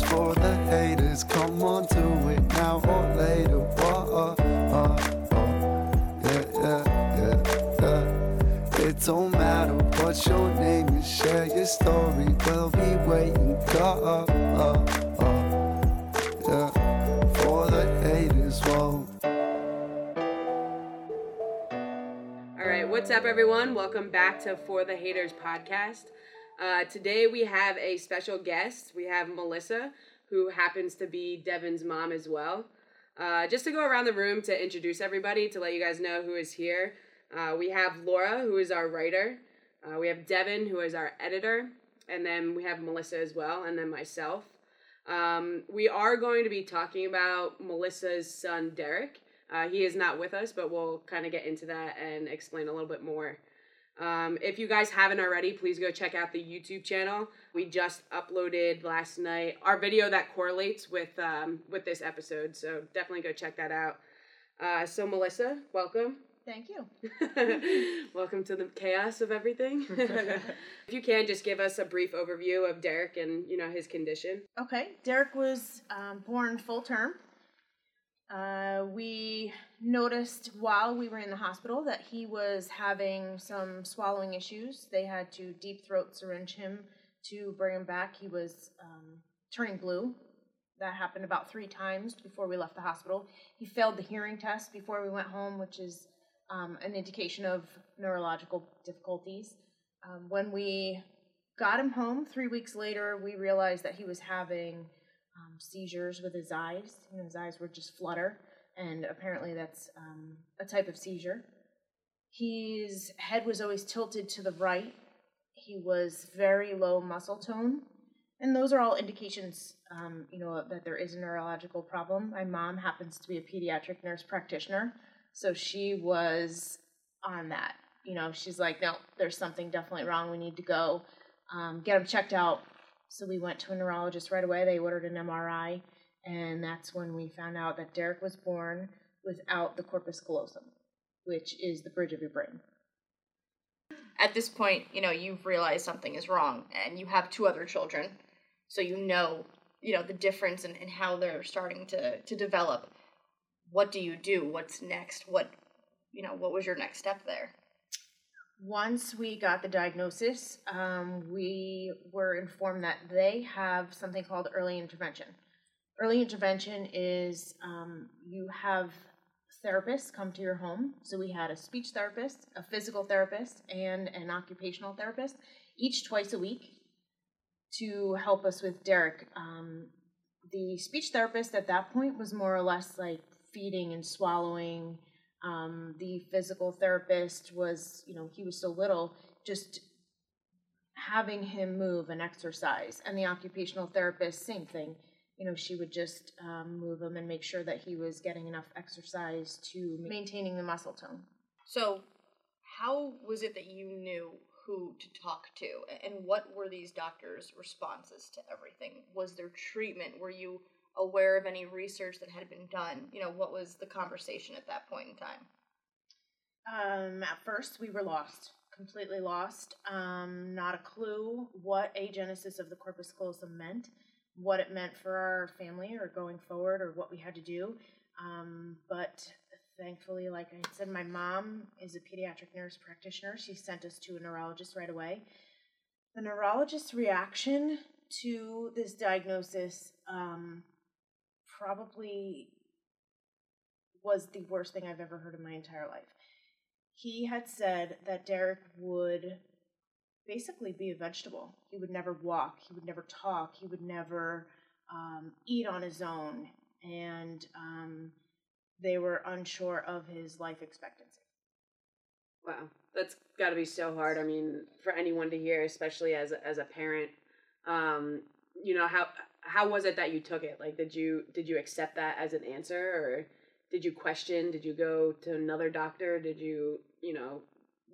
for the haters. Come on, do it now or later. Oh, oh, oh. Yeah, yeah, yeah, yeah. It don't matter what your name is, share your story. We'll be waiting. Oh, oh, yeah. For the haters, whoa. All right, what's up, everyone? Welcome back to For the Haters podcast. Uh, today we have a special guest. We have Melissa, who happens to be Devin's mom as well. Uh, just to go around the room to introduce everybody, to let you guys know who is here. Uh, we have Laura, who is our writer. Uh, we have Devin, who is our editor. And then we have Melissa as well, and then myself. Um, we are going to be talking about Melissa's son, Derek. Uh, he is not with us, but we'll kind of get into that and explain a little bit more. Um, if you guys haven't already, please go check out the YouTube channel. We just uploaded last night our video that correlates with um, with this episode, so definitely go check that out. Uh, so Melissa, welcome. Thank you. welcome to the chaos of everything. if you can, just give us a brief overview of Derek and you know his condition. Okay, Derek was um, born full term. We noticed while we were in the hospital that he was having some swallowing issues. They had to deep throat syringe him to bring him back. He was um, turning blue. That happened about three times before we left the hospital. He failed the hearing test before we went home, which is um, an indication of neurological difficulties. Um, when we got him home three weeks later, we realized that he was having um, seizures with his eyes. You know, his eyes would just flutter, and apparently that's um, a type of seizure. His head was always tilted to the right. He was very low muscle tone, and those are all indications, um, you know, that there is a neurological problem. My mom happens to be a pediatric nurse practitioner, so she was on that. You know, she's like, no, there's something definitely wrong. We need to go um, get him checked out so we went to a neurologist right away. They ordered an MRI, and that's when we found out that Derek was born without the corpus callosum, which is the bridge of your brain. At this point, you know, you've realized something is wrong, and you have two other children, so you know, you know, the difference and how they're starting to, to develop. What do you do? What's next? What, you know, what was your next step there? Once we got the diagnosis, um, we were informed that they have something called early intervention. Early intervention is um, you have therapists come to your home. So we had a speech therapist, a physical therapist, and an occupational therapist, each twice a week to help us with Derek. Um, the speech therapist at that point was more or less like feeding and swallowing um, the physical therapist was, you know, he was so little, just having him move and exercise. And the occupational therapist, same thing. You know, she would just um, move him and make sure that he was getting enough exercise to maintaining the muscle tone. So, how was it that you knew who to talk to, and what were these doctors' responses to everything? Was there treatment? Were you aware of any research that had been done? You know, what was the conversation at that point in time? Um, at first, we were lost, completely lost. Um, not a clue what agenesis of the corpus callosum meant, what it meant for our family or going forward, or what we had to do. Um, but thankfully, like I said, my mom is a pediatric nurse practitioner. She sent us to a neurologist right away. The neurologist's reaction to this diagnosis um, probably was the worst thing I've ever heard in my entire life. He had said that Derek would basically be a vegetable. He would never walk, he would never talk, he would never um, eat on his own, and um, they were unsure of his life expectancy. Wow, that's got to be so hard. I mean, for anyone to hear, especially as a, as a parent, um, you know how how was it that you took it? Like, did you did you accept that as an answer, or did you question? Did you go to another doctor? Did you you know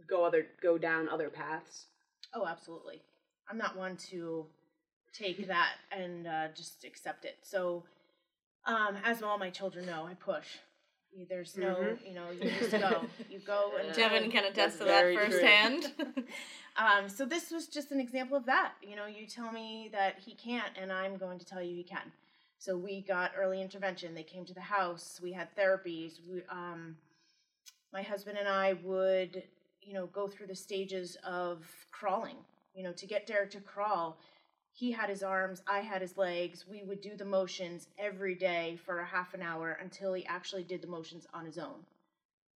go other go down other paths? Oh, absolutely. I'm not one to take that and uh, just accept it. So, um, as all my children know, I push. There's no, Mhm. you know, you just go. You go and Devin can attest to that firsthand. Um, so this was just an example of that. You know, you tell me that he can't, and I'm going to tell you he can. So we got early intervention. They came to the house. We had therapies. We, um, my husband and I would, you know, go through the stages of crawling. You know, to get Derek to crawl, he had his arms, I had his legs. We would do the motions every day for a half an hour until he actually did the motions on his own.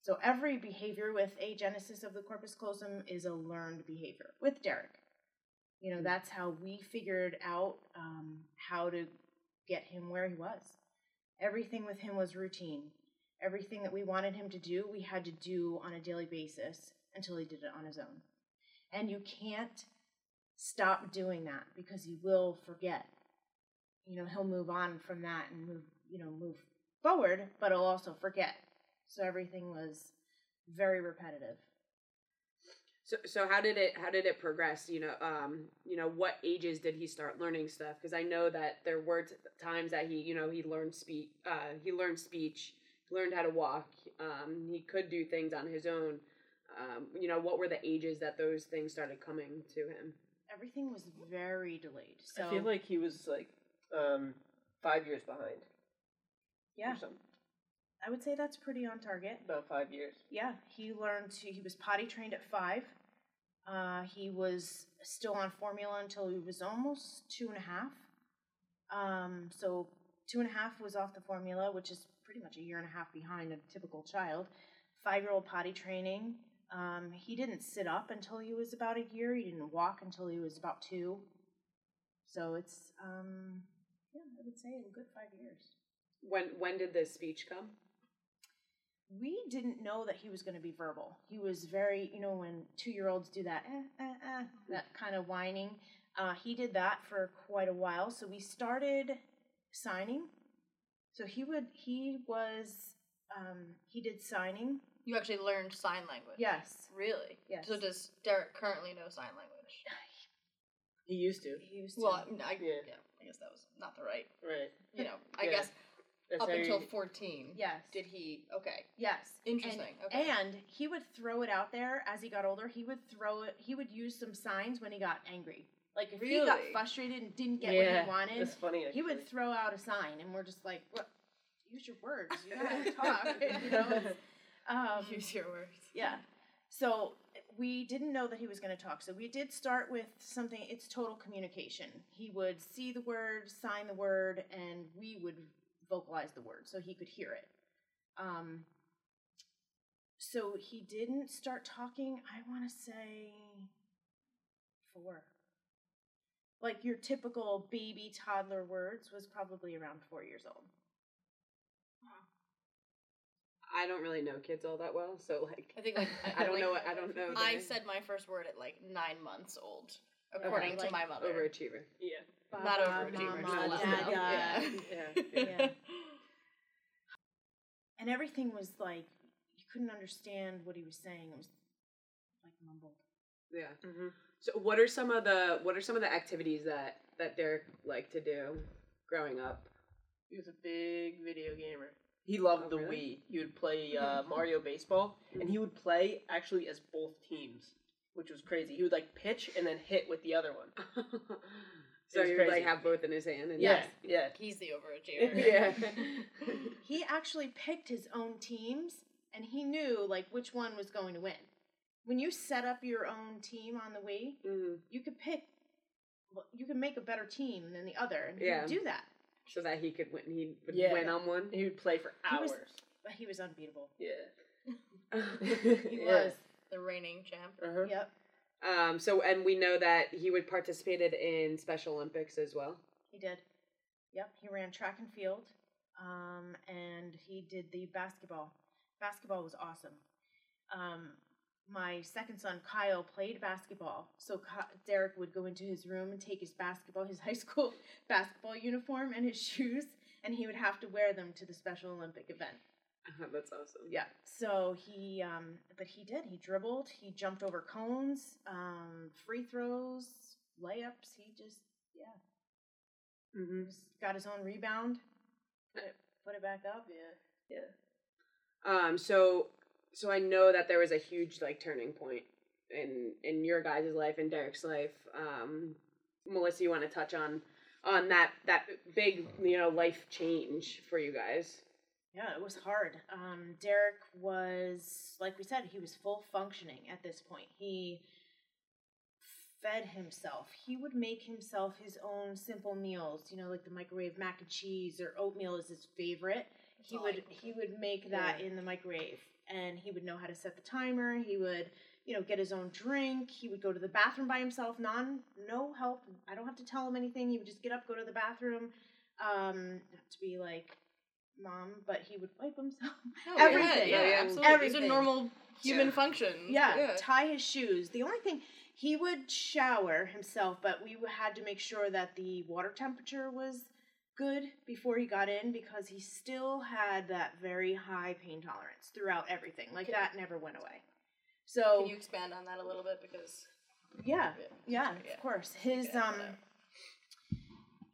So every behavior with agenesis of the corpus callosum is a learned behavior with Derek. You know, that's how we figured out um, how to get him where he was. Everything with him was routine. Everything that we wanted him to do, we had to do on a daily basis until he did it on his own. And you can't stop doing that because he will forget. You know, he'll move on from that and move, you know, move forward, but he'll also forget. So everything was very repetitive. So, so how did it how did it progress? You know, um, you know, what ages did he start learning stuff? Because I know that there were times that he, you know, he learned speech. Uh, he learned speech, learned how to walk. Um, he could do things on his own. Um, you know, what were the ages that those things started coming to him? Everything was very delayed. So I feel like he was like um, five years behind. yeah, Or. I would say that's pretty on target. About five years. Yeah, he learned to. He was potty trained at five. Uh, he was still on formula until he was almost two and a half. Um, so two and a half was off the formula, which is pretty much a year and a half behind a typical child. Five year old potty training. Um, he didn't sit up until he was about a year. He didn't walk until he was about two. So it's um, yeah, I would say a good five years. When when did the speech come? we didn't know that he was going to be verbal. He was very, you know, when two year olds do that, eh, eh, eh, that kind of whining. Uh, he did that for quite a while. So we started signing. So he would, he was, um, he did signing. You actually learned sign language. Yes. Really? Yes. So does Derek currently know sign language? He used to. He used to. Well, I, mean, I, Yeah. yeah. I guess that was not the right. Right. You know, I Yeah. guess That's up until you- fourteen. yes. Did he? Okay. Yes. Interesting, And, okay. and he would throw it out there as he got older. He would throw it, he would use some signs when he got angry. Like if he got frustrated and didn't get yeah, what he wanted, That's funny. he would throw out a sign, and we're just like, "What? Use your words. You gotta talk." you know. Um, Use your words. yeah. So we didn't know that he was going to talk. So we did start with something. It's total communication. He would see the word, sign the word, and we would vocalize the word so he could hear it. Um, so he didn't start talking. I want to say four. Like your typical baby toddler words was probably around four years old. I don't really know kids all that well, so like I think like I don't like, know. I don't know. I the- said my first word at like nine months old, according like to my mother. overachiever. Yeah. Not Baba, overachiever, mama, just loud. dada. Yeah. Yeah. Yeah. and everything was like you couldn't understand what he was saying. It was like mumbled. Yeah. Mm-hmm. So what are some of the what are some of the activities that that Derek liked to do growing up? He was a big video gamer. He loved Oh, the really? Wii. He would play uh, Mario Baseball, and he would play actually as both teams, which was crazy. He would like pitch and then hit with the other one. so he would like have both in his hand. And Yeah, yeah. He's the overachiever. yeah. He actually picked his own teams, and he knew like which one was going to win. When you set up your own team on the Wii, Mhm. you could pick. well, You can make a better team than the other, and he Yeah. would do that. So that he could win. He would Yeah. win on one. He would play for He hours. was- But he was unbeatable. Yeah. He Yeah. was. The reigning champ. Uh-huh. Yep. Um. So and we know that he would participated in Special Olympics as well. He did. Yep, he ran track and field, um, and he did the basketball. Basketball was awesome. Um, my second son Kyle played basketball, so Derek would go into his room and take his basketball, his high school basketball uniform and his shoes, and he would have to wear them to the Special Olympic event. That's awesome. Yeah. So he, um, but he did. He dribbled. He jumped over cones, um, free throws, layups. He just, yeah. Mm-hmm. Just got his own rebound, put it, put it back up. Yeah. Yeah. Um, so so I know that there was a huge like turning point in in your guys' life and Derek's life. Um, Melissa, you want to touch on on that that big you know life change for you guys? Yeah, it was hard. Um, Derek was, like we said, he was full functioning at this point. He fed himself. He would make himself his own simple meals, you know, like the microwave mac and cheese or oatmeal is his favorite. he would he would make that Yeah. in the microwave and he would know how to set the timer. He would, you know, get his own drink. He would go to the bathroom by himself, non no help. I don't have to tell him anything. He would just get up, go to the bathroom. Um, not to be like mom, but he would wipe himself. No, Everything. Yeah, Yeah, yeah, absolutely. These everything. are normal human Yeah. functions. Yeah, tie his shoes. The only thing he would shower himself, but we had to make sure that the water temperature was good before he got in because he still had that very high pain tolerance throughout everything. Like Can- that never went away. So Can you expand on that a little bit because yeah, Yeah. yeah, Yeah. of course. His Yeah, um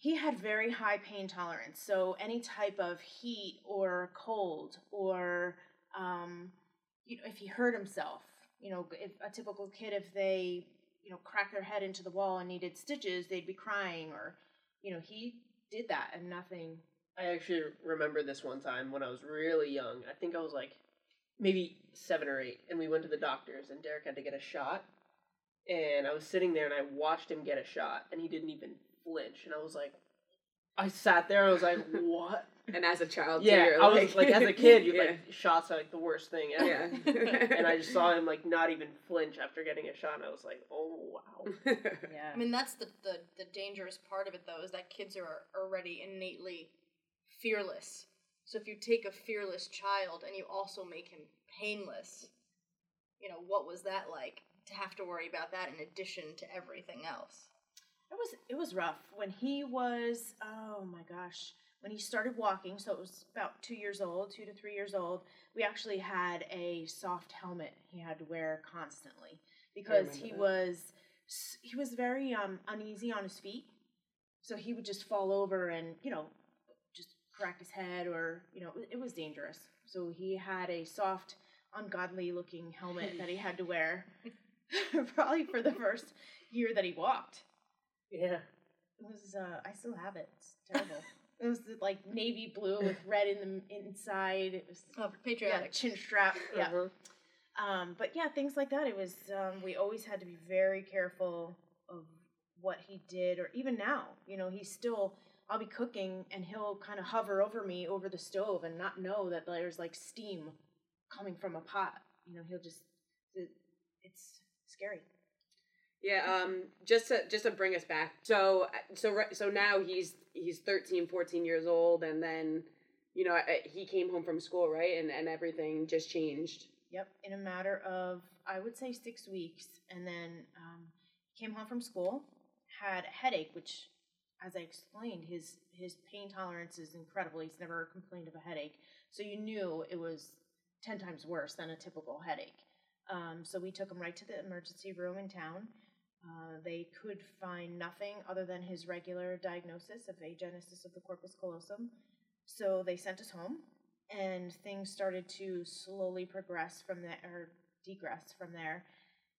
he had very high pain tolerance. So any type of heat or cold or um you know if he hurt himself, you know, if a typical kid if they, you know, crack their head into the wall and needed stitches, they'd be crying or you know, he did that and nothing I actually remember this one time when I was really young. I think I was like maybe seven or eight, and we went to the doctor's, and Derek had to get a shot. And I was sitting there, and I watched him get a shot, and he didn't even flinch. And I was like, I sat there, and I was like, what? And as a child, yeah, too, you're I was like, as a kid, you yeah. like shots are like the worst thing ever. yeah. and I just saw him like not even flinch after getting a shot, and I was like, oh wow. yeah. I mean that's the, the the dangerous part of it though is that kids are already innately fearless. So if you take a fearless child and you also make him painless, you know, what was that like to have to worry about that in addition to everything else? It was it was rough when he was oh my gosh when he started walking so it was about two years old two to three years old we actually had a soft helmet he had to wear constantly because he that. was he was very um uneasy on his feet so he would just fall over and you know just crack his head or you know it was dangerous so he had a soft ungodly looking helmet that he had to wear probably for the first year that he walked Yeah. it was uh I still have it. It's terrible. it was like navy blue with red in the inside. It was Oh, yeah, patriotic. chin strap. Yeah. Uh-huh. Um but yeah, things like that. It was um we always had to be very careful of what he did or even now, you know, he's still I'll be cooking and he'll kind of hover over me over the stove and not know that there's like steam coming from a pot. You know, he'll just it, it's scary. Yeah, um just to just to bring us back. So so so now he's he's 13, 14 years old and then you know, he came home from school, right? And and everything just changed. Yep, in a matter of I would say six weeks, and then um, came home from school, had a headache, which, as I explained, his his pain tolerance is incredible. He's never complained of a headache, so you knew it was ten times worse than a typical headache. Um, so we took him right to the emergency room in town. Uh, they could find nothing other than his regular diagnosis of agenesis of the corpus callosum. So they sent us home, and things started to slowly progress from there, or degress from there.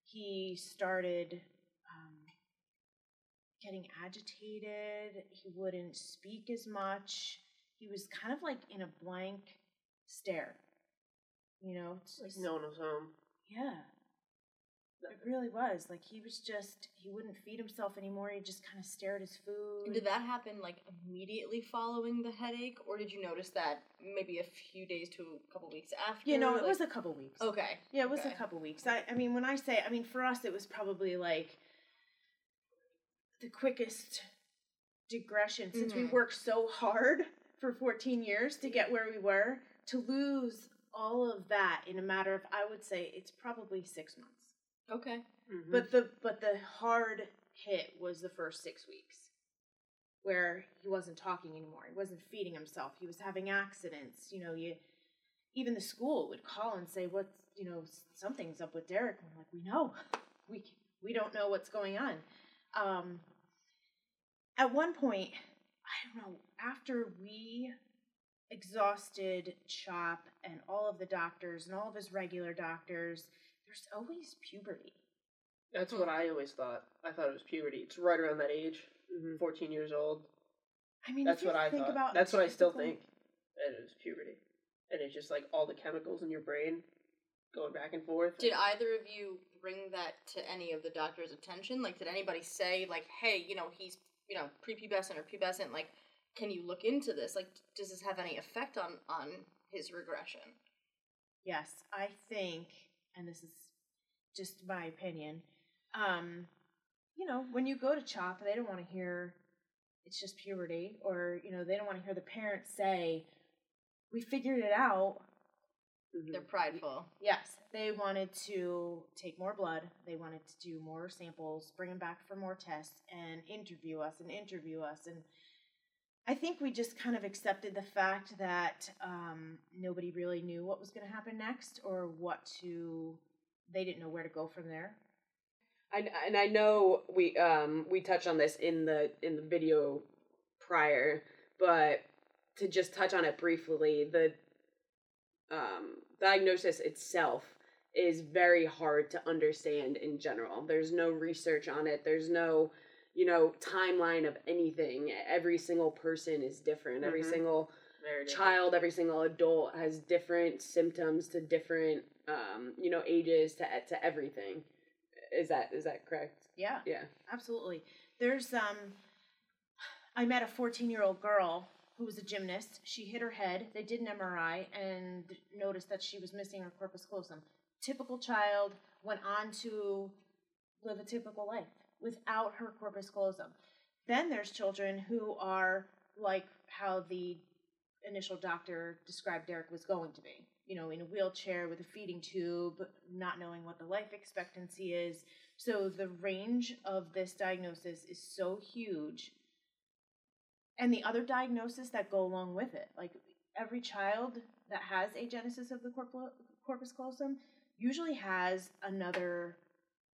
He started um, getting agitated. He wouldn't speak as much. He was kind of like in a blank stare. You know, it's Like no one was home. yeah. It really was. Like he was just he wouldn't feed himself anymore. He just kind of stared at his food. And did that happen like immediately following the headache, or did you notice that maybe a few days to a couple weeks after? You know, it Like- was a couple weeks. okay. Yeah, it was okay. a couple weeks. I, I mean, when I say, I mean, for us, it was probably like the quickest digression since we Mhm. worked so hard for 14 years to get where we were to lose all of that in a matter of, I would say, it's probably six months. Okay. Mhm. But the but the hard hit was the first six weeks, where he wasn't talking anymore. He wasn't feeding himself. He was having accidents. You know, you even the school would call and say, "What's you know something's up with Derek?" And we're like, "We know, we we don't know what's going on." Um, at one point, I don't know. After we exhausted CHOP and all of the doctors and all of his regular doctors, there's always puberty. That's what I always thought. I thought it was puberty. It's right around that age, Mhm. 14 years old. I mean, That's what I think thought. about That's what I still think. That it was puberty. And it's just like all the chemicals in your brain going back and forth. Did either of you bring that to any of the doctor's attention? Like, did anybody say, like, hey, you know, he's, you know, prepubescent or pubescent? Like, can you look into this? Like, does this have any effect on on his regression? Yes, I think, and this is just my opinion. Um, you know, when you go to CHOP, they don't want to hear it's just puberty, or you know, they don't want to hear the parents say, "We figured it out." Mhm. They're prideful. Yes, they wanted to take more blood. They wanted to do more samples, bring them back for more tests, and interview us and interview us. And I think we just kind of accepted the fact that um, nobody really knew what was going to happen next or what to. They didn't know where to go from there. I, and I know we um we touched on this in the in the video prior, but to just touch on it briefly, the um diagnosis itself is very hard to understand in general. There's no research on it. There's no you know timeline of anything. Every single person is different. Every Mhm. single child, every single adult has different symptoms to different um you know ages to to everything. Is that is that correct? Yeah, Yeah. absolutely. There's um, I met a 14 year old girl who was a gymnast. She hit her head. They did an MRI and noticed that she was missing her corpus callosum. Typical child went on to live a typical life without her corpus callosum. Then there's children who are like how the initial doctor described Derek was going to be. You know, in a wheelchair with a feeding tube, not knowing what the life expectancy is. So the range of this diagnosis is so huge. And the other diagnoses that go along with it, like every child that has agenesis of the corpus, corpus callosum usually has another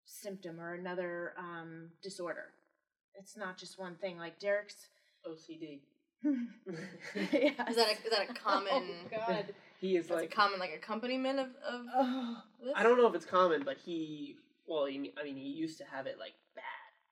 symptom or another um, disorder. It's not just one thing. Like Derek's. OCD. yes. Is that a, is that a common? Oh, God. He is like a common like accompaniment of of Oh. this. I don't know if it's common, but he well, he, I mean, he used to have it like bad,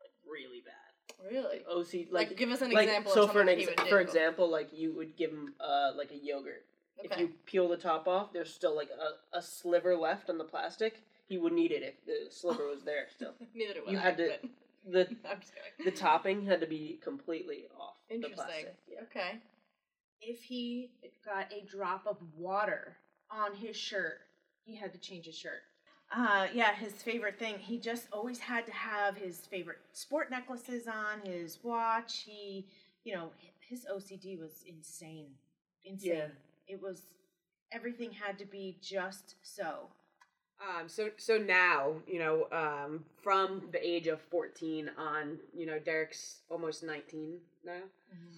like really bad. really. OC Like, like, give us an like example. so of for an something ex- he would for do. example, like you would give him uh like a yogurt. Okay. If you peel the top off, there's still like a, a sliver left on the plastic. He would need it if the sliver was there still. Neither would you I, had to- but- The I'm just kidding. the topping had to be completely off the Interesting. plastic. Yeah. Okay. if he got a drop of water on his shirt, he had to change his shirt. Uh, yeah, his favorite thing. He just always had to have his favorite sport necklaces on, his watch. He, you know, his OCD was insane. Insane. Yeah. It was, everything had to be just so. Um, so so now you know um, from the age of fourteen on, you know Derek's almost nineteen now.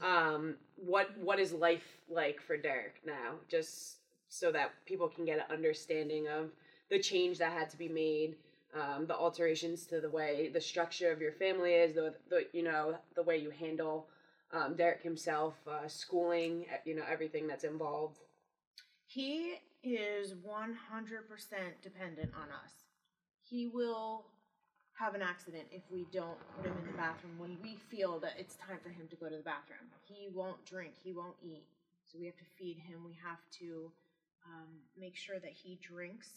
Um, what what is life like for Derek now? Just so that people can get an understanding of the change that had to be made, um, the alterations to the way the structure of your family is, the the you know the way you handle um, Derek himself, uh, schooling, you know everything that's involved. He is 100% dependent on us. He will have an accident if we don't put him in the bathroom when we feel that it's time for him to go to the bathroom. He won't drink, he won't eat. So we have to feed him, we have to um, make sure that he drinks.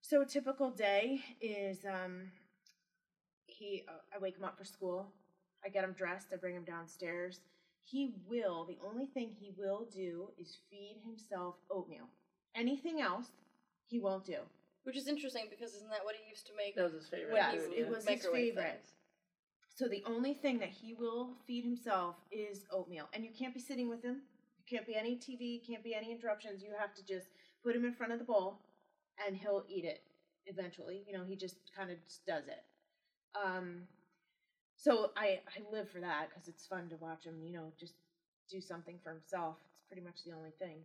So a typical day is um, he. Uh, I wake him up for school. I get him dressed. I bring him downstairs. He will. The only thing he will do is feed himself oatmeal. Anything else, he won't do. Which is interesting because isn't that what he used to make? That was his favorite. Yes, food, it yeah. was his Microwave favorite. things. So the only thing that he will feed himself is oatmeal, and you can't be sitting with him. You can't be any TV. Can't be any interruptions. You have to just put him in front of the bowl, and he'll eat it eventually. You know, he just kind of just does it. Um, so I I live for that because it's fun to watch him. You know, just do something for himself. It's pretty much the only thing.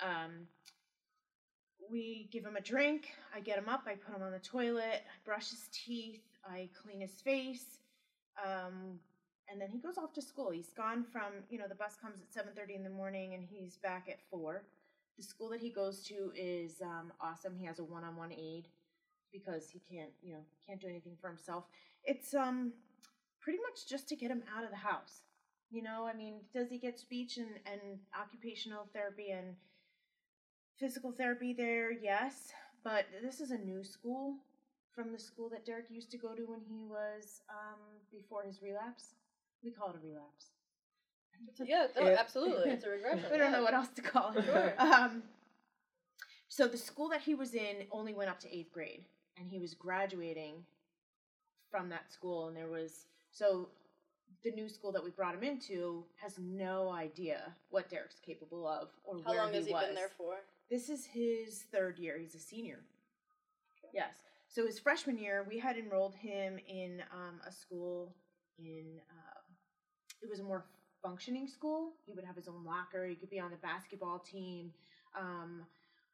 Um, we give him a drink. I get him up. I put him on the toilet. I brush his teeth. I clean his face. Um, and then he goes off to school. He's gone from you know the bus comes at seven thirty in the morning, and he's back at four. The school that he goes to is um, awesome. He has a one-on-one aide because he can't you know can't do anything for himself. It's um pretty much just to get him out of the house. You know, I mean, does he get speech and, and occupational therapy and physical therapy there? Yes, but this is a new school from the school that Derek used to go to when he was um, before his relapse. We call it a relapse. Yeah, no, Yeah. absolutely. It's a regression. We don't know what else to call it. Sure. Um, so the school that he was in only went up to eighth grade, and he was graduating from that school. And there was so the new school that we brought him into has no idea what Derek's capable of or How where long he has he was. been there for? This is his third year. He's a senior. Yes. So his freshman year, we had enrolled him in um, a school in. Uh, it was a more functioning school. He would have his own locker. He could be on the basketball team. Um,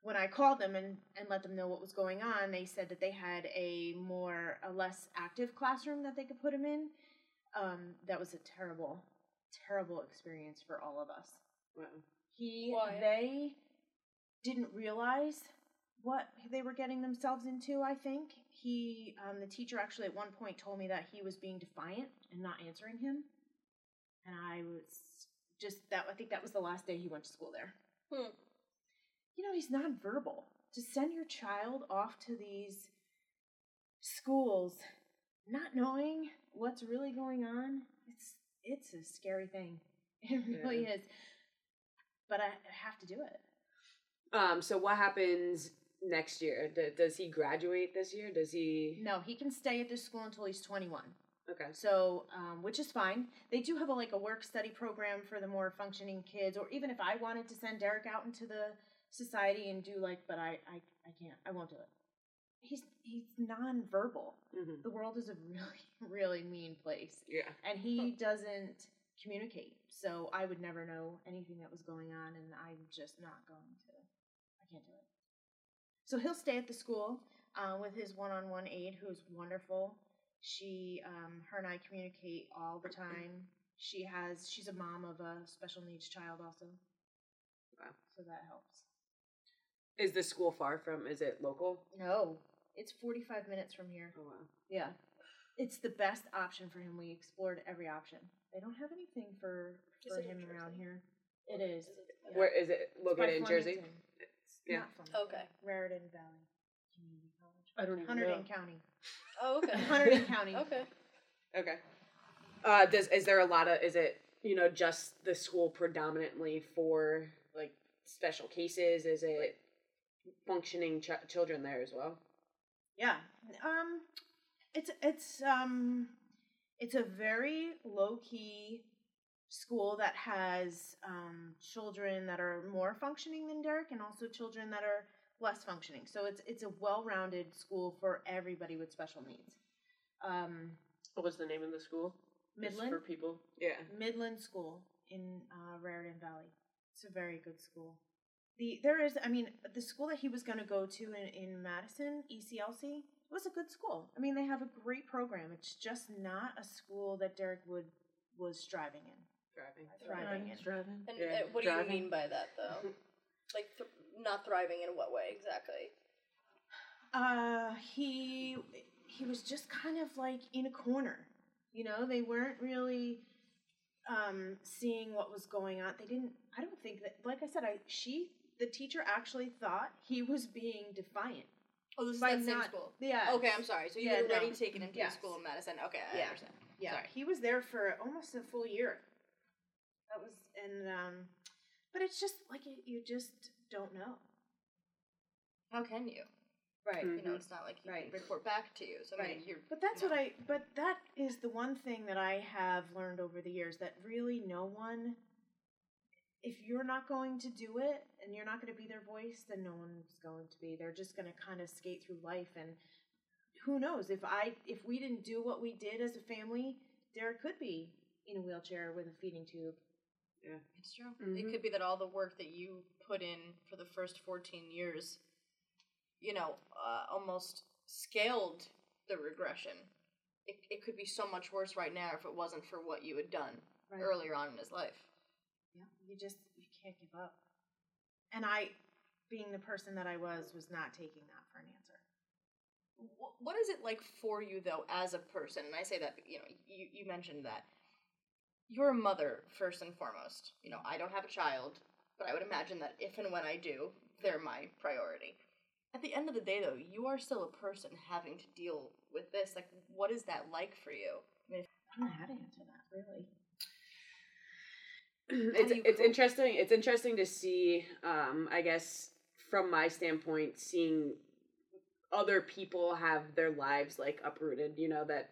when I called them and, and let them know what was going on, they said that they had a more a less active classroom that they could put him in. Um, that was a terrible, terrible experience for all of us Wow. he Why? they didn't realize what they were getting themselves into i think he um, the teacher actually at one point told me that he was being defiant and not answering him and i was just that i think that was the last day he went to school there Hmm. you know he's nonverbal to send your child off to these schools not knowing what's really going on it's it's a scary thing it really is but I I have to do it. Um. So what happens next year? D- does he graduate this year? Does he? No, he can stay at this school until he's 21. Okay. So, um, which is fine. They do have a like a work study program for the more functioning kids, or even if I wanted to send Derek out into the society and do like, but I I, I can't. I won't do it. He's he's nonverbal. hmm The world is a really really mean place, Yeah. and he doesn't communicate. So I would never know anything that was going on, and I'm just not going to. I can't do it. So he'll stay at the school uh, with his one-on-one aide, who's wonderful. She, um, her and I communicate all the time. She has, she's a mom of a special needs child also. Wow. So that helps. Is the school far from? Is it local? No, it's 45 minutes from here. Oh wow. Yeah. It's the best option for him. We explored every option. They don't have anything for, for him around here. It is. Yeah. Where is it located in Jersey? Flemington. Yeah. Not Flemington. Okay. Raritan Valley Community College. I don't even know. Hunterdon know. County. Oh, okay. Hunterdon County. Okay. Okay. Uh, does is there a lot of is it you know just the school predominantly for like special cases? Is it functioning ch- children there as well? Yeah. Um it's it's um it's a very low key school that has um children that are more functioning than Derek and also children that are less functioning. So it's it's a well-rounded school for everybody with special needs. Um What was the name of the school? Just Midland for people. Yeah. Midland School in uh, Raritan Valley. It's a very good school. The there is, I mean, the school that he was going to go to in, in Madison, ECLC, was a good school. I mean, they have a great program. It's just not a school that Derek would was striving in, Driving. thriving in. Driving. And Yeah. uh, what do you mean by that, though? like th- not thriving in what way exactly? Uh, he he was just kind of like in a corner. You know, they weren't really um seeing what was going on. They didn't. I don't think that. Like I said, I she the teacher actually thought he was being defiant. Oh, this is By that same not- school. Yeah. Okay, I'm sorry. So you Yeah, had already no. taken him to Yes. a school in Madison. Okay, I Yeah. understand. Yeah, Sorry. he was there for almost a full year. That was and um, but it's just like you, you just don't know. How can you? Right. Mm. You know, it's not like he Right. can report back to you. So I mean, Right. you're. But that's you what. I but that is the one thing that I have learned over the years that really no one if you're not going to do it and you're not going to be their voice, then no one's going to be. They're just going to kind of skate through life and who knows if I if we didn't do what we did as a family, Derek could be in a wheelchair with a feeding tube. Yeah, it's true. Mhm. It could be that all the work that you put in for the first 14 years, you know, uh, almost scaled the regression. it, it could be so much worse right now if it wasn't for what you had done Right. earlier on in his life. Yeah, you just you can't give up. And I, being the person that I was, was not taking that for an answer. Wh- What is it like for you though, as a person? And I say that you know you you mentioned that you're a mother first and foremost. You know, I don't have a child, but I would imagine that if and when I do, they're my priority. At the end of the day, though, you are still a person having to deal with this. Like, what is that like for you? I mean, I don't know how to answer that really. it's it's cope? interesting. It's interesting to see. Um, I guess from my standpoint, seeing other people have their lives like uprooted. You know that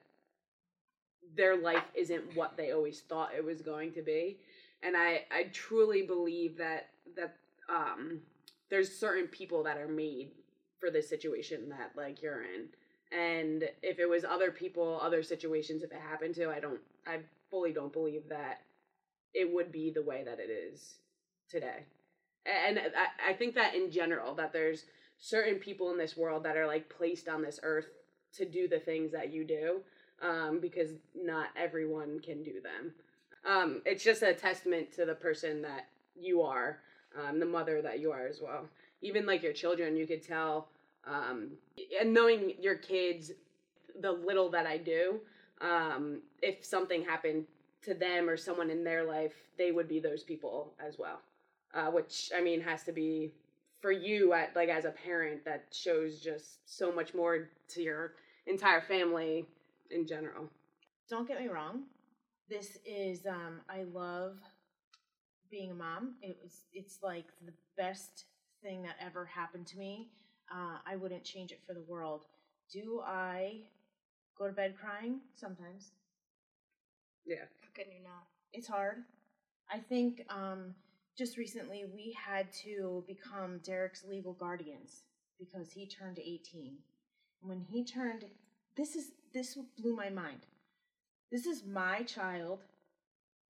their life isn't what they always thought it was going to be, and I I truly believe that that um, there's certain people that are made for this situation that like you're in. And if it was other people, other situations, if it happened to, I don't, I fully don't believe that it would be the way that it is today. And I, I think that in general, that there's certain people in this world that are like placed on this earth to do the things that you do, um, because not everyone can do them. Um, it's just a testament to the person that you are, um, the mother that you are as well. Even like your children, you could tell, um, and knowing your kids, the little that I do, um, if something happened to them or someone in their life, they would be those people as well. Uh, which I mean has to be for you at like as a parent that shows just so much more to your entire family in general. Don't get me wrong. This is um I love being a mom. It was it's like the best thing that ever happened to me. Uh, I wouldn't change it for the world. Do I go to bed crying? Sometimes. Yeah. Can you not? It's hard. I think um, just recently we had to become Derek's legal guardians because he turned 18. When he turned, this is this blew my mind. This is my child.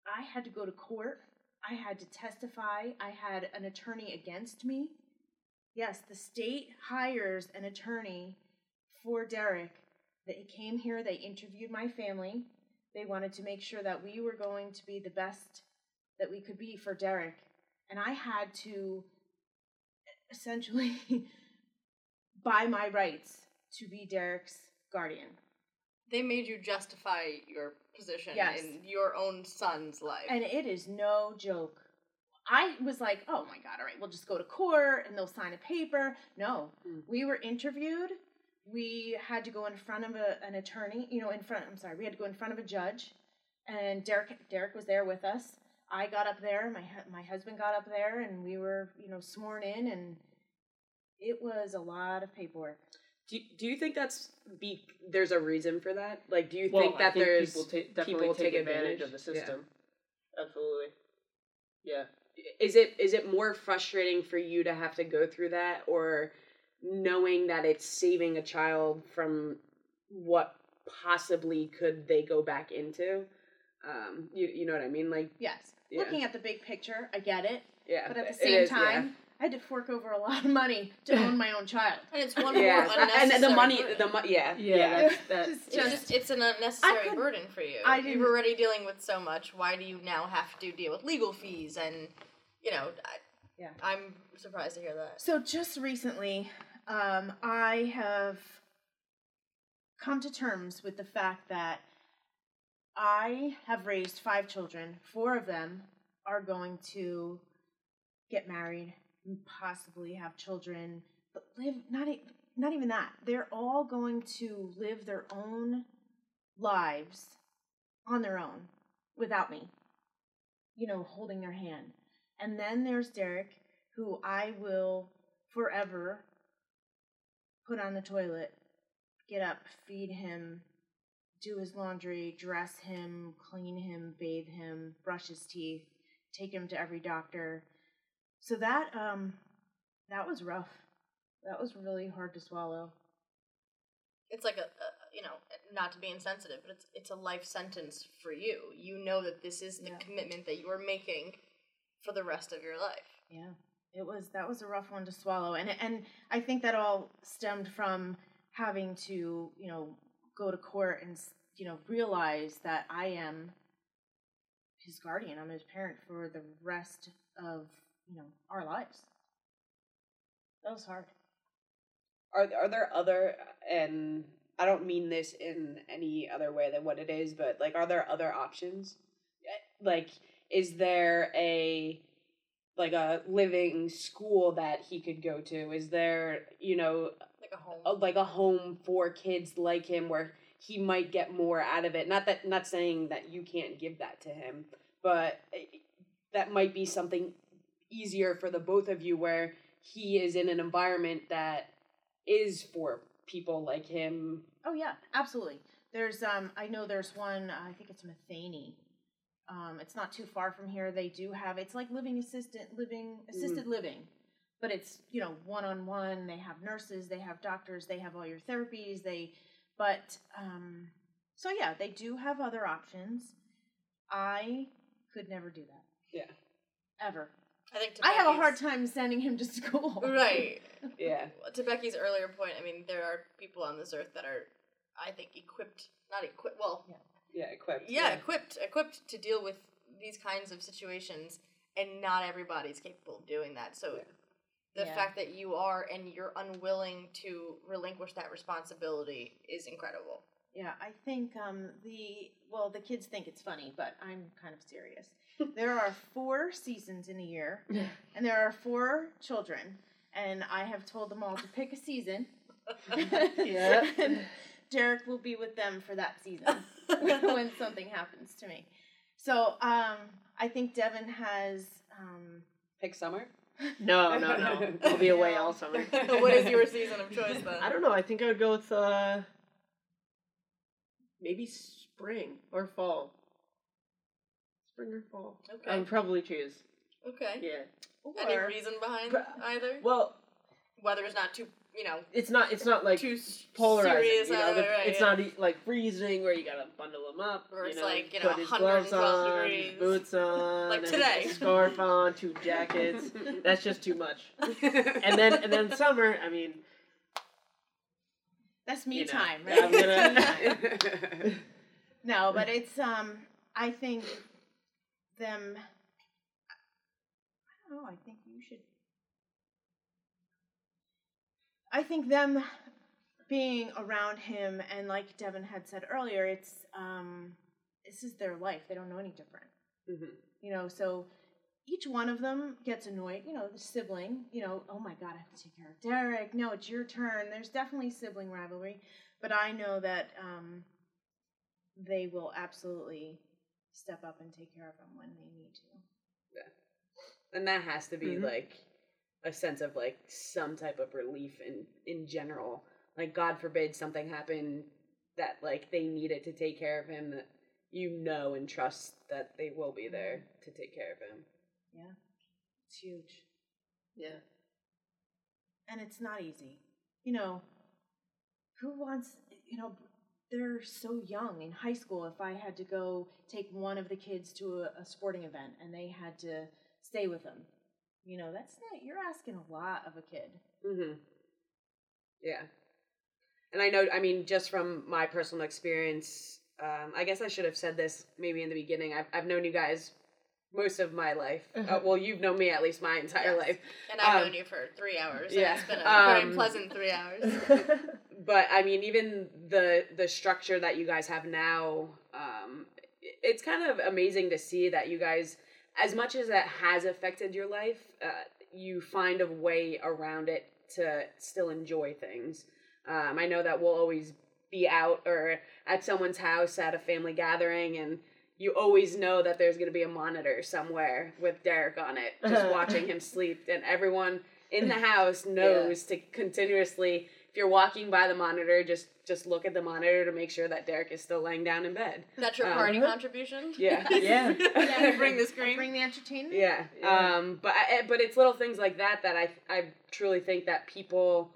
I had to go to court. I had to testify. I had an attorney against me. Yes, the state hires an attorney for Derek. They came here, they interviewed my family. They wanted to make sure that we were going to be the best that we could be for Derek. And I had to essentially buy my rights to be Derek's guardian. They made you justify your position Yes. in your own son's life. And it is no joke. I was like, oh my God, all right, we'll just go to court and they'll sign a paper. No, Mm. we were interviewed. We had to go in front of a, an attorney, you know, in front, I'm sorry, we had to go in front of a judge. And Derek, Derek was there with us. I got up there, my, my husband got up there, and we were, you know, sworn in. And it was a lot of paperwork. Do you, do you think that's be there's a reason for that? Like, do you Well, think that think there's people ta- definitely people take, take advantage, advantage? of the Yeah. system. Absolutely. Yeah. is it is it more frustrating for you to have to go through that or knowing that it's saving a child from what possibly could they go back into um you you know what i mean like Yes. Yeah. Looking at the big picture, I get it. yeah But at the same is, yeah. time, I had to fork over a lot of money to own my own child. And it's one yeah, more unnecessary and the money burden. the mo- yeah Yeah. yeah, That's, that's, It's just- just it's an unnecessary could- burden for you. I You're already dealing with so much. Why do you now have to deal with legal fees and you know? I, Yeah. I'm surprised to hear that. So just recently, um, I have come to terms with the fact that I have raised five children. Four of them are going to get married, and possibly have children, but live not e- not even that. They're all going to live their own lives on their own without me. You know, holding their hand. And then there's Derek, who I will forever put on the toilet, get up, feed him, do his laundry, dress him, clean him, bathe him, brush his teeth, take him to every doctor. So that um that was rough. That was really hard to swallow. It's like a, a you know, not to be insensitive, but it's it's a life sentence for you. You know that this is the Yeah. commitment that you are making for the rest of your life. Yeah. It was that was a rough one to swallow. And and I think that all stemmed from having to, you know, go to court and you know, realize that I am his guardian. I'm his parent for the rest of, you know, our lives. That was hard. Are are there other and I don't mean this in any other way than what it is, but like are there other options? Like is there a like a living school that he could go to? Is there, you know, Like a home. a, like a home for kids like him where he might get more out of it? Not that not saying that you can't give that to him, but eh, that might be something easier for the both of you where he is in an environment that is for people like him. Oh yeah, absolutely. There's um I know there's one I think it's Matheny. Um it's not too far from here. They do have it's like living assistant living assisted living. But it's, you know, one on one. They have nurses, they have doctors, they have all your therapies, they but um so yeah, they do have other options. I could never do that. Yeah. Ever. I think to I have a hard time sending him to school. Right. Yeah. To Becky's earlier point, I mean, there are people on this earth that are, I think, equipped, not equipped, well, Yeah, equipped. yeah, equipped, equipped to deal with these kinds of situations, and not everybody's capable of doing that. So, Yeah. the Yeah. fact that you are and you're unwilling to relinquish that responsibility is incredible. Yeah, I think um, the well, the kids think it's funny, but I'm kind of serious. there are four seasons in a year, and there are four children, and I have told them all to pick a season. Yeah. and Derek will be with them for that season when something happens to me. So um, I think Devin has. Um, Pick summer. No, no, no. I'll be away all summer. what is your season of choice then? I don't know. I think I would go with uh maybe spring or fall. Spring or fall. Okay. I would probably choose. Okay. Yeah. Any reason behind But- either? Well, Weather is not too, you know, it's not. It's not like too polarizing. serious. you know, either, the- right, it's yeah. not e- like freezing where you gotta bundle them up. Or you it's know, like, you know, put his gloves on, his boots on, Like today. a scarf on, two jackets. That's just too much. And then and then summer. I mean, That's me You know, time, I'm right? gonna- Me time. No, but it's um I think them I don't know, I think you should I think them being around him and like Devin had said earlier, it's um this is their life. They don't know any different. Mhm. You know, so each one of them gets annoyed, you know, the sibling, you know, oh my god, I have to take care of Derek. No, it's your turn. There's definitely sibling rivalry, but I know that um they will absolutely step up and take care of him when they need to. Yeah, and that has to be Mhm. like a sense of like some type of relief in in general like god forbid something happened that like they needed to take care of him that you know and trust that they will be there mm-hmm. to take care of him Yeah. It's huge. yeah. And it's not easy. You know, who wants, you know, they're so young in high school. If I had to go take one of the kids to a, a sporting event and they had to stay with them, you know, that's not, you're asking a lot of a kid. mm-hmm yeah and i know i mean just from my personal experience um i guess i should have said this maybe in the beginning i've, I've known you guys most of my life uh, well you've known me at least my entire Yes. life And I've Um, known you for three hours. yeah, Yeah. It's been a very um, pleasant three hours. but I mean, even the the structure that you guys have now, um, it's kind of amazing to see that you guys, as much as that has affected your life, uh, you find a way around it to still enjoy things. Um, I know that we'll always be out or at someone's house at a family gathering and. You always know that there's going to be a monitor somewhere with Derek on it, just watching him sleep, and everyone in the house knows to continuously if you're walking by the monitor just just look at the monitor to make sure that Derek is still laying down in bed. That's your Um, party contribution? Yeah. Yeah. yeah. bring the I screen? Bring the entertainment. Yeah. Yeah. Um but I, but it's little things like that that I I truly think that people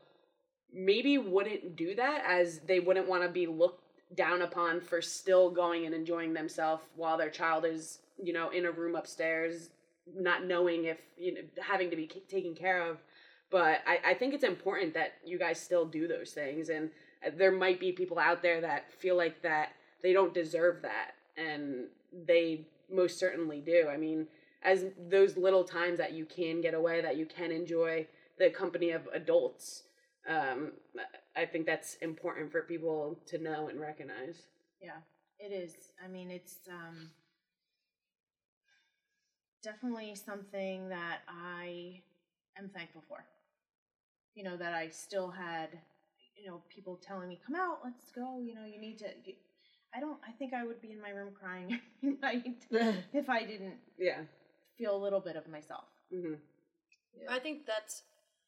maybe wouldn't do that as they wouldn't want to be looked down upon for still going and enjoying themselves while their child is, you know, in a room upstairs not knowing if, you know, having to be k- taken care of. But I, I think it's important that you guys still do those things and uh, there might be people out there that feel like that they don't deserve that and they most certainly do i mean as those little times that you can get away that you can enjoy the company of adults um, i think that's important for people to know and recognize Yeah, it is. I mean, it's um, definitely something that I am thankful for. You know, that I still had, you know, people telling me, come out, let's go, you know, you need to. Get... I don't, I think I would be in my room crying every night if I didn't yeah feel a little bit of myself. hmm I think that's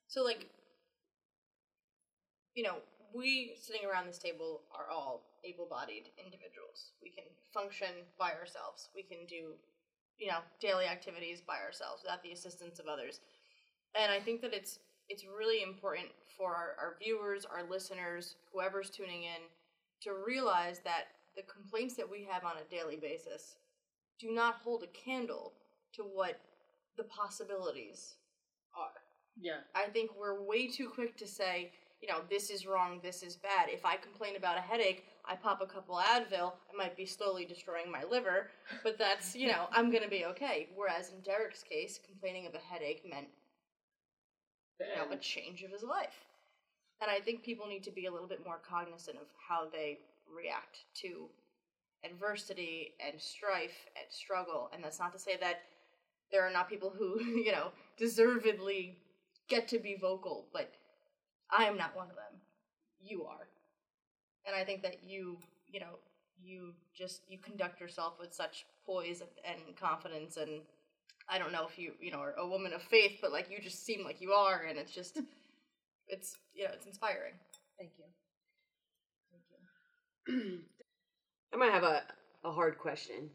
so like you know, we sitting around this table are all able-bodied individuals. We can function by ourselves. We can do, you know, daily activities by ourselves without the assistance of others. And I think that it's it's really important for our, our viewers, our listeners, whoever's tuning in, to realize that the complaints that we have on a daily basis do not hold a candle to what the possibilities are. Yeah. I think we're way too quick to say, you know, this is wrong, this is bad. If I complain about a headache, I pop a couple Advil, I might be slowly destroying my liver, but that's, you know, I'm gonna be okay. Whereas in Derek's case, complaining of a headache meant, you know, a change of his life. And I think people need to be a little bit more cognizant of how they react to adversity and strife and struggle. And that's not to say that there are not people who, you know, deservedly get to be vocal, but I am not one of them. You are. And I think that you, you know, you just you conduct yourself with such poise and, and confidence and I don't know if you, you know, are a woman of faith, but like you just seem like you are and it's just it's you know, it's inspiring. Thank you. Thank you. I might have a, a hard question.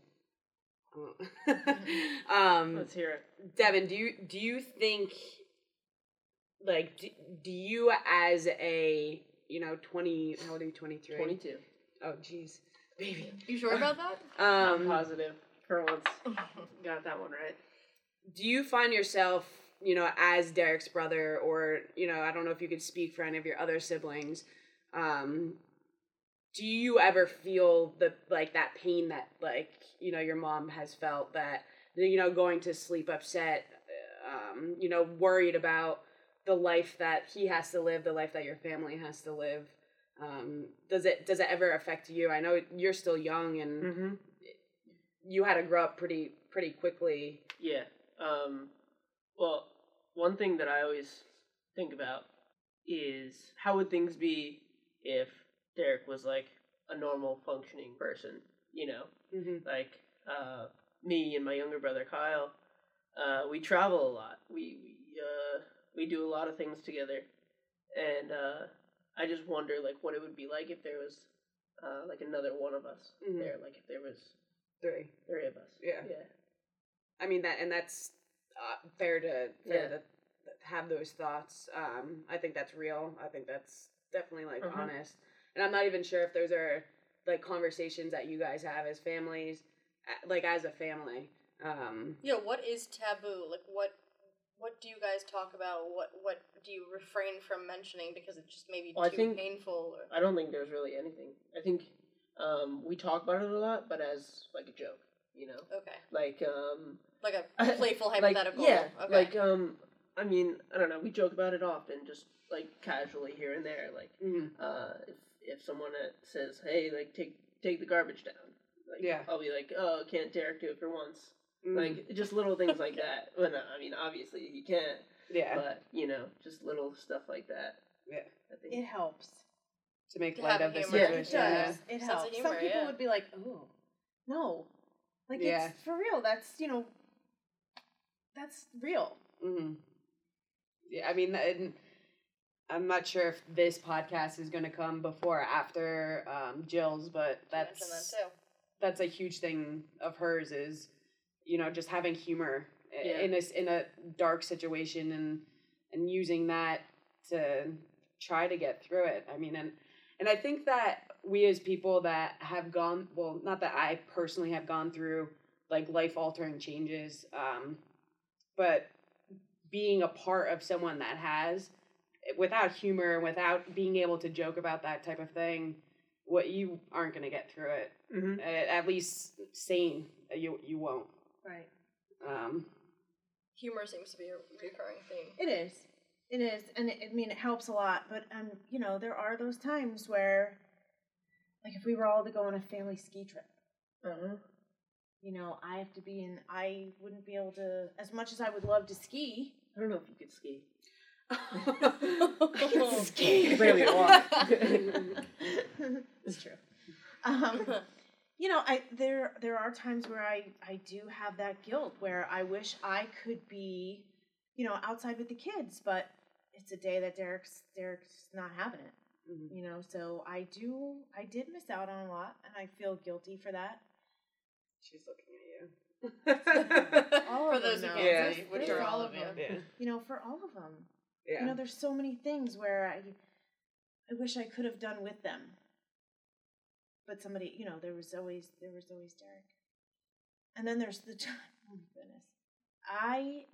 um, Let's hear it. Devin, do you do you think like do, do you as a you know twenty how old are you twenty three 22. oh jeez baby You sure about that? I'm um positive. For once. Got that one right. Do you find yourself you know as Derek's brother or you know I don't know if you could speak for any of your other siblings um do you ever feel the like that pain that like you know your mom has felt that you know going to sleep upset um you know worried about the life that he has to live the life that your family has to live um does it does it ever affect you i know you're still young and Mm-hmm. you had to grow up pretty pretty quickly Yeah. Um, well, one thing that I always think about is how would things be if Derek was like a normal functioning person, you know? mm-hmm. Like uh, me and my younger brother Kyle, uh, we travel a lot. We we, uh, we do a lot of things together, and uh, I just wonder like what it would be like if there was uh, like another one of us Mhm. there, like if there was three three of us. Yeah. Yeah. I mean that, and that's uh, fair to fair Yeah. to have those thoughts. Um, I think that's real. I think that's definitely like Mhm. honest. And I'm not even sure if those are like conversations that you guys have as families, like as a family. Um, Yeah, what is taboo? Like what what do you guys talk about? What what do you refrain from mentioning because it just may be Well, I too think- painful or I don't think there's really anything. I think um, we talk about it a lot, but as like a joke, you know, Okay. like um, Like a playful like, hypothetical. yeah, Okay. like um, I mean, I don't know. We joke about it often, just like casually here and there. Like mhm. uh, if if someone uh, says, "Hey, like take take the garbage down," like Yeah. I'll be like, "Oh, can't Derek do it for once?" Mhm. Like just little things like that. Well, no, I mean, obviously he can't, yeah, but you know, just little stuff like that. Yeah. I think. It helps. to make To light of the humor. Yeah. It situation. yeah. does. It helps. humor, Some people yeah. would be like, "Oh, no," like Yeah. it's for real. That's you know, that's real. hmm Yeah, I mean, I'm not sure if this podcast is going to come before or after um, Jill's, but that's that that's a huge thing of hers is, you know, just having humor Yeah. in a in a dark situation and and using that to try to get through it. I mean, and and I think that we as people that have gone well, not that I personally have gone through like life altering changes, um, but being a part of someone that has without humor, and without being able to joke about that type of thing, what you aren't gonna get through it. Mm-hmm. At, at least sane, uh, you you won't. Right. Um, Humor seems to be a recurring theme. It is. It is, and it, I mean it helps a lot. But um, you know, there are those times where, like, if we were all to go on a family ski trip, Uh-huh. You know, I have to be in. I wouldn't be able to, as much as I would love to ski. I don't know if you could ski. ski. You can barely walk. it's true. Um, you know, I there there are times where I I do have that guilt where I wish I could be, you know, outside with the kids, but it's a day that Derek's Derek's not having it. Mhm. You know, so I do I did miss out on a lot, and I feel guilty for that. She's looking at you. All For of those them who know. Yeah. which are all all of of you. them. yeah, You know, for all of them. yeah. You know, there's so many things where I I wish I could have done with them. But somebody, you know, there was always there was always Derek. And then there's the time oh my goodness. I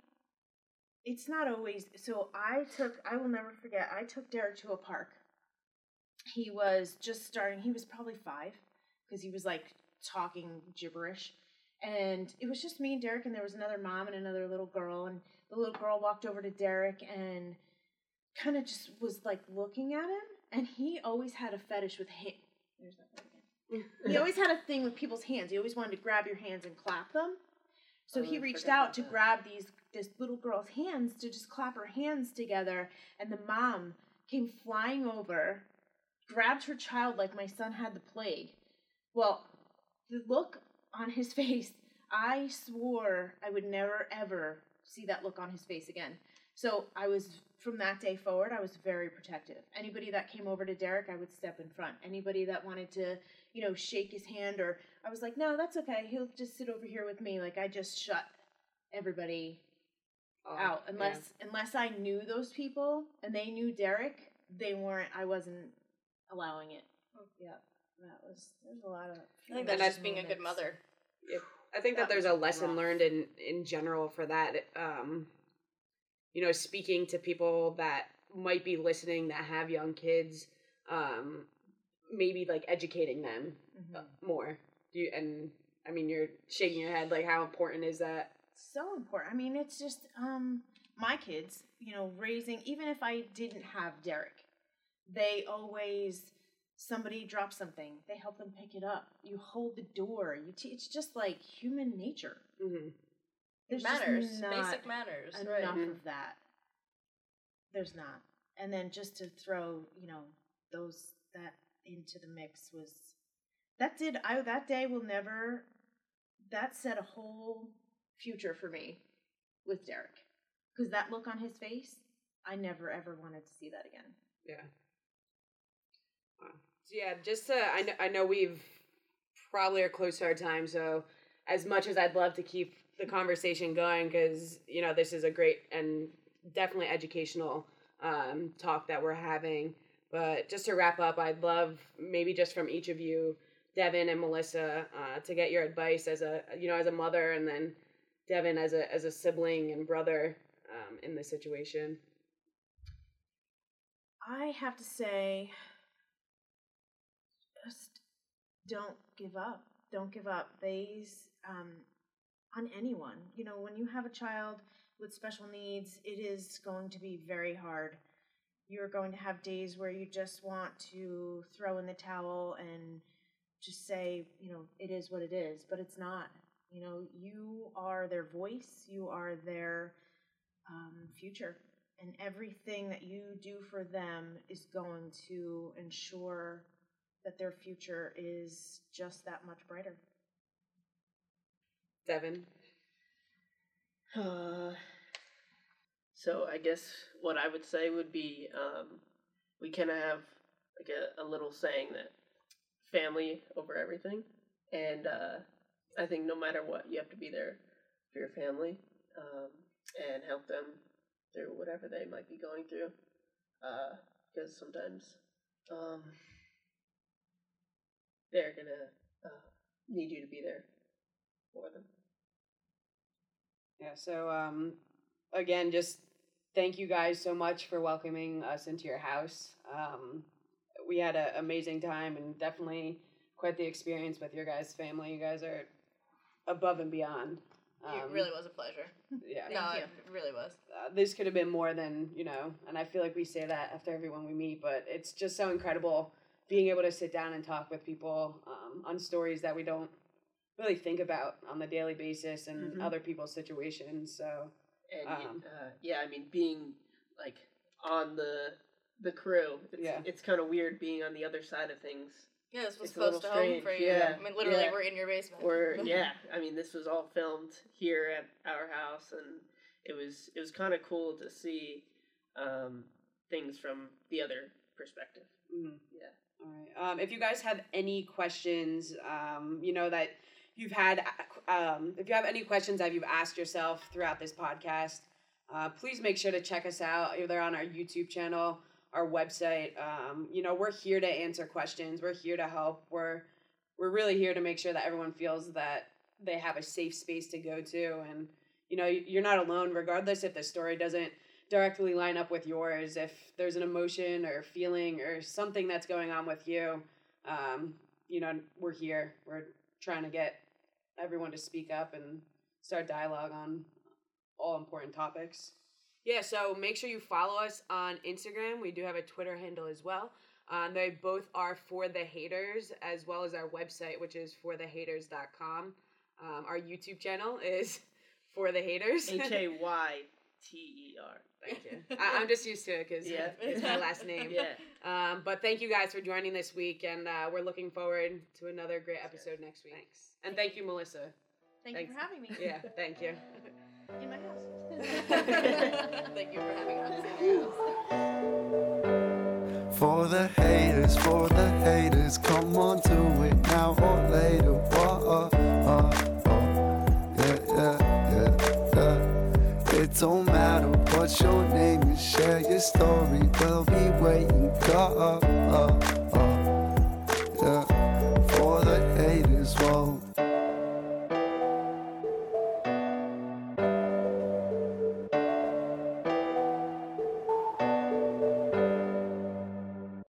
it's not always so I took I will never forget, I took Derek to a park. He was just starting, he was probably 5 because he was like talking gibberish. And it was just me and Derek and there was another mom and another little girl and the little girl walked over to Derek and kind of just was like looking at him, and he always had a fetish with him. There's that word again. He always had a thing with people's hands. He always wanted to grab your hands and clap them. So Oh, he reached out to that. grab these this little girl's hands to just clap her hands together, and the mom came flying over, grabbed her child like my son had the plague. Well, the look on his face, I swore I would never ever see that look on his face again. So I was from that day forward, I was very protective. Anybody that came over to Derek, I would step in front. Anybody that wanted to, you know, shake his hand or I was like, no, that's okay. He'll just sit over here with me. Like I just shut everybody Oh, out yeah. unless unless I knew those people and they knew Derek, they weren't. I wasn't allowing it. Hmm. Yeah, that was there's a lot of. I think that's just being a good moments. mother. I think that That there's a lesson rough. learned in in general for that. Um, you know, speaking to people that might be listening that have young kids, um, maybe like educating them uh, Mhm. more. Do you, and I mean, you're shaking your head. Like, how important is that? so important. I mean, it's just um my kids, you know, raising even if I didn't have Derek, they always somebody drops something, they help them pick it up. You hold the door. You te- it's just like human nature. Mm-hmm. There's just manners, not basic manners, enough right? Of that. There's not. And then just to throw, you know, those that into the mix was that did I that day will never that set a whole future for me with Derek. Cuz that look on his face, I never ever wanted to see that again. Yeah. Wow. Yeah, just to, I know, I know we've probably are close to our time, so as much as I'd love to keep the conversation going, because you know this is a great and definitely educational um, talk that we're having. But just to wrap up, I'd love maybe just from each of you, Devin and Melissa, uh, to get your advice as a you know as a mother, and then Devin as a as a sibling and brother um, in this situation. I have to say, just don't give up. Don't give up. These um, on anyone. You know, when you have a child with special needs, it is going to be very hard. You're going to have days where you just want to throw in the towel and just say, you know, it is what it is, but it's not. You know, you are their voice, you are their um, future and everything that you do for them is going to ensure that their future is just that much brighter. Devin. Uh, so I guess what I would say would be um, we kind of have like a, a little saying that family over everything, and uh, I think no matter what, you have to be there for your family um, and help them through whatever they might be going through, because sometimes um, they're gonna uh, need you to be there for them. Yeah, so um again just thank you guys so much for welcoming us into your house. Um we had an amazing time and definitely quite the experience with your guys' family. You guys are above and beyond. it Um, really was a pleasure. yeah. no, you. it really was. uh, this could have been more than you know and i feel like we say that after everyone we meet but it's just so incredible being able to sit down and talk with people um, on stories that we don't really think about on the daily basis and Mhm. other people's situations so And Um, uh, yeah, I mean, being like on the the crew, it's, Yeah. it's kind of weird being on the other side of things. Yeah, this was It's close little to home for you. yeah, I mean, literally, yeah. we're in your basement. Or yeah, I mean, this was all filmed here at our house, and it was it was kind of cool to see um, things from the other perspective. mhm. Yeah. All right. Um, if you guys have any questions um, you know that you've had um, if you have any questions that you've asked yourself throughout this podcast uh, please make sure to check us out either on our youtube channel our website. Um, you know we're here to answer questions. We're here to help. We're we're really here to make sure that everyone feels that they have a safe space to go to. And you know you're not alone. Regardless if the story doesn't directly line up with yours if there's an emotion or feeling or something that's going on with you. Um, you know we're here. We're trying to get everyone to speak up and start dialogue on all important topics. Yeah so make sure you follow us on instagram. We do have a twitter handle as well. Um, they both are for the haters as well as our website which is forthehaters.com um, our youtube channel is for the haters. H a y t e r. Thank you. I, I'm just used to it because Yeah. it's my last name. Yeah. Um, but thank you guys for joining this week, and uh, we're looking forward to another great episode next week. Thanks. And thank you, Melissa. Thank Thanks. you for having me. Yeah, thank you. In my house. Thank you for having us. For the haters, for the haters, come on to it now or later. Whoa, don't matter what your name is, share your story. We'll be waiting. Uh, uh, uh, yeah.